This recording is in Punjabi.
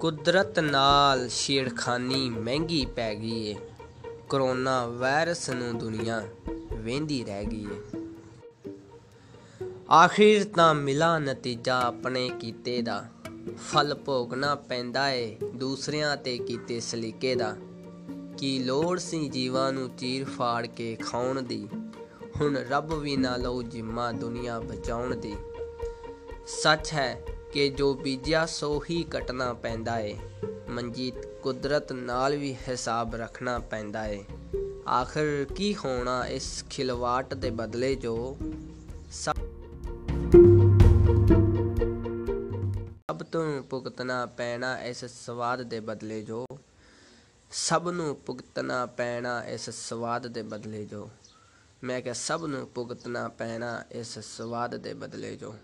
ਕੁਦਰਤ ਨਾਲ ਛੇੜਖਾਨੀ ਮਹਿੰਗੀ ਪੈ ਗਈ ਏ। ਕਰੋਨਾ ਵਾਇਰਸ ਨੂੰ ਦੁਨੀਆ ਵੇਂਦੀ ਰਹਿ ਗਈ ਏ। ਆਖਿਰ ਤਾਂ ਮਿਲਾ ਨਤੀਜਾ ਆਪਣੇ ਕੀਤੇ ਦਾ। ਫਲ ਭੋਗਣਾ ਪੈਂਦਾ ਏ ਦੂਸਰਿਆਂ ਤੇ ਕੀਤੇ ਸਲੀਕੇ ਦਾ। ਕੀ ਲੋੜ ਸੀ ਜੀਵਾਂ ਨੂੰ ਚੀਰ ਫਾੜ ਕੇ ਖਾਉਣ ਦੀ? ਹੁਣ ਰੱਬ ਵੀ ਨਾ ਲਓ ਜਿੰਮਾ ਦੁਨੀਆ ਬਚਾਉਣ ਦੀ। ਸੱਚ ਹੈ ਕਿ ਜੋ ਬੀਜਿਆ ਸੋ ਹੀ ਕਟਣਾ ਪੈਂਦਾ ਏ। ਮਨਜੀਤ ਕੁਦਰਤ ਨਾਲ ਵੀ ਹਿਸਾਬ ਰੱਖਣਾ ਪੈਂਦਾ ਏ। ਆਖਰ ਕੀ ਹੋਣਾ ਇਸ ਖਿਲਵਾਟ ਦੇ ਬਦਲੇ ਜੋ ਸਭ ਸਭ ਤੋਂ ਭੁਗਤਣਾ ਪੈਣਾ ਇਸ ਸਵਾਦ ਦੇ ਬਦਲੇ ਜੋ ਸਭ ਨੂੰ ਭੁਗਤਣਾ ਪੈਣਾ ਇਸ ਸਵਾਦ ਦੇ ਬਦਲੇ ਜੋ। ਮੈਂ ਕਿਹਾ ਸਭ ਨੂੰ ਭੁਗਤਣਾ ਪੈਣਾ ਇਸ ਸਵਾਦ ਦੇ ਬਦਲੇ ਜੋ।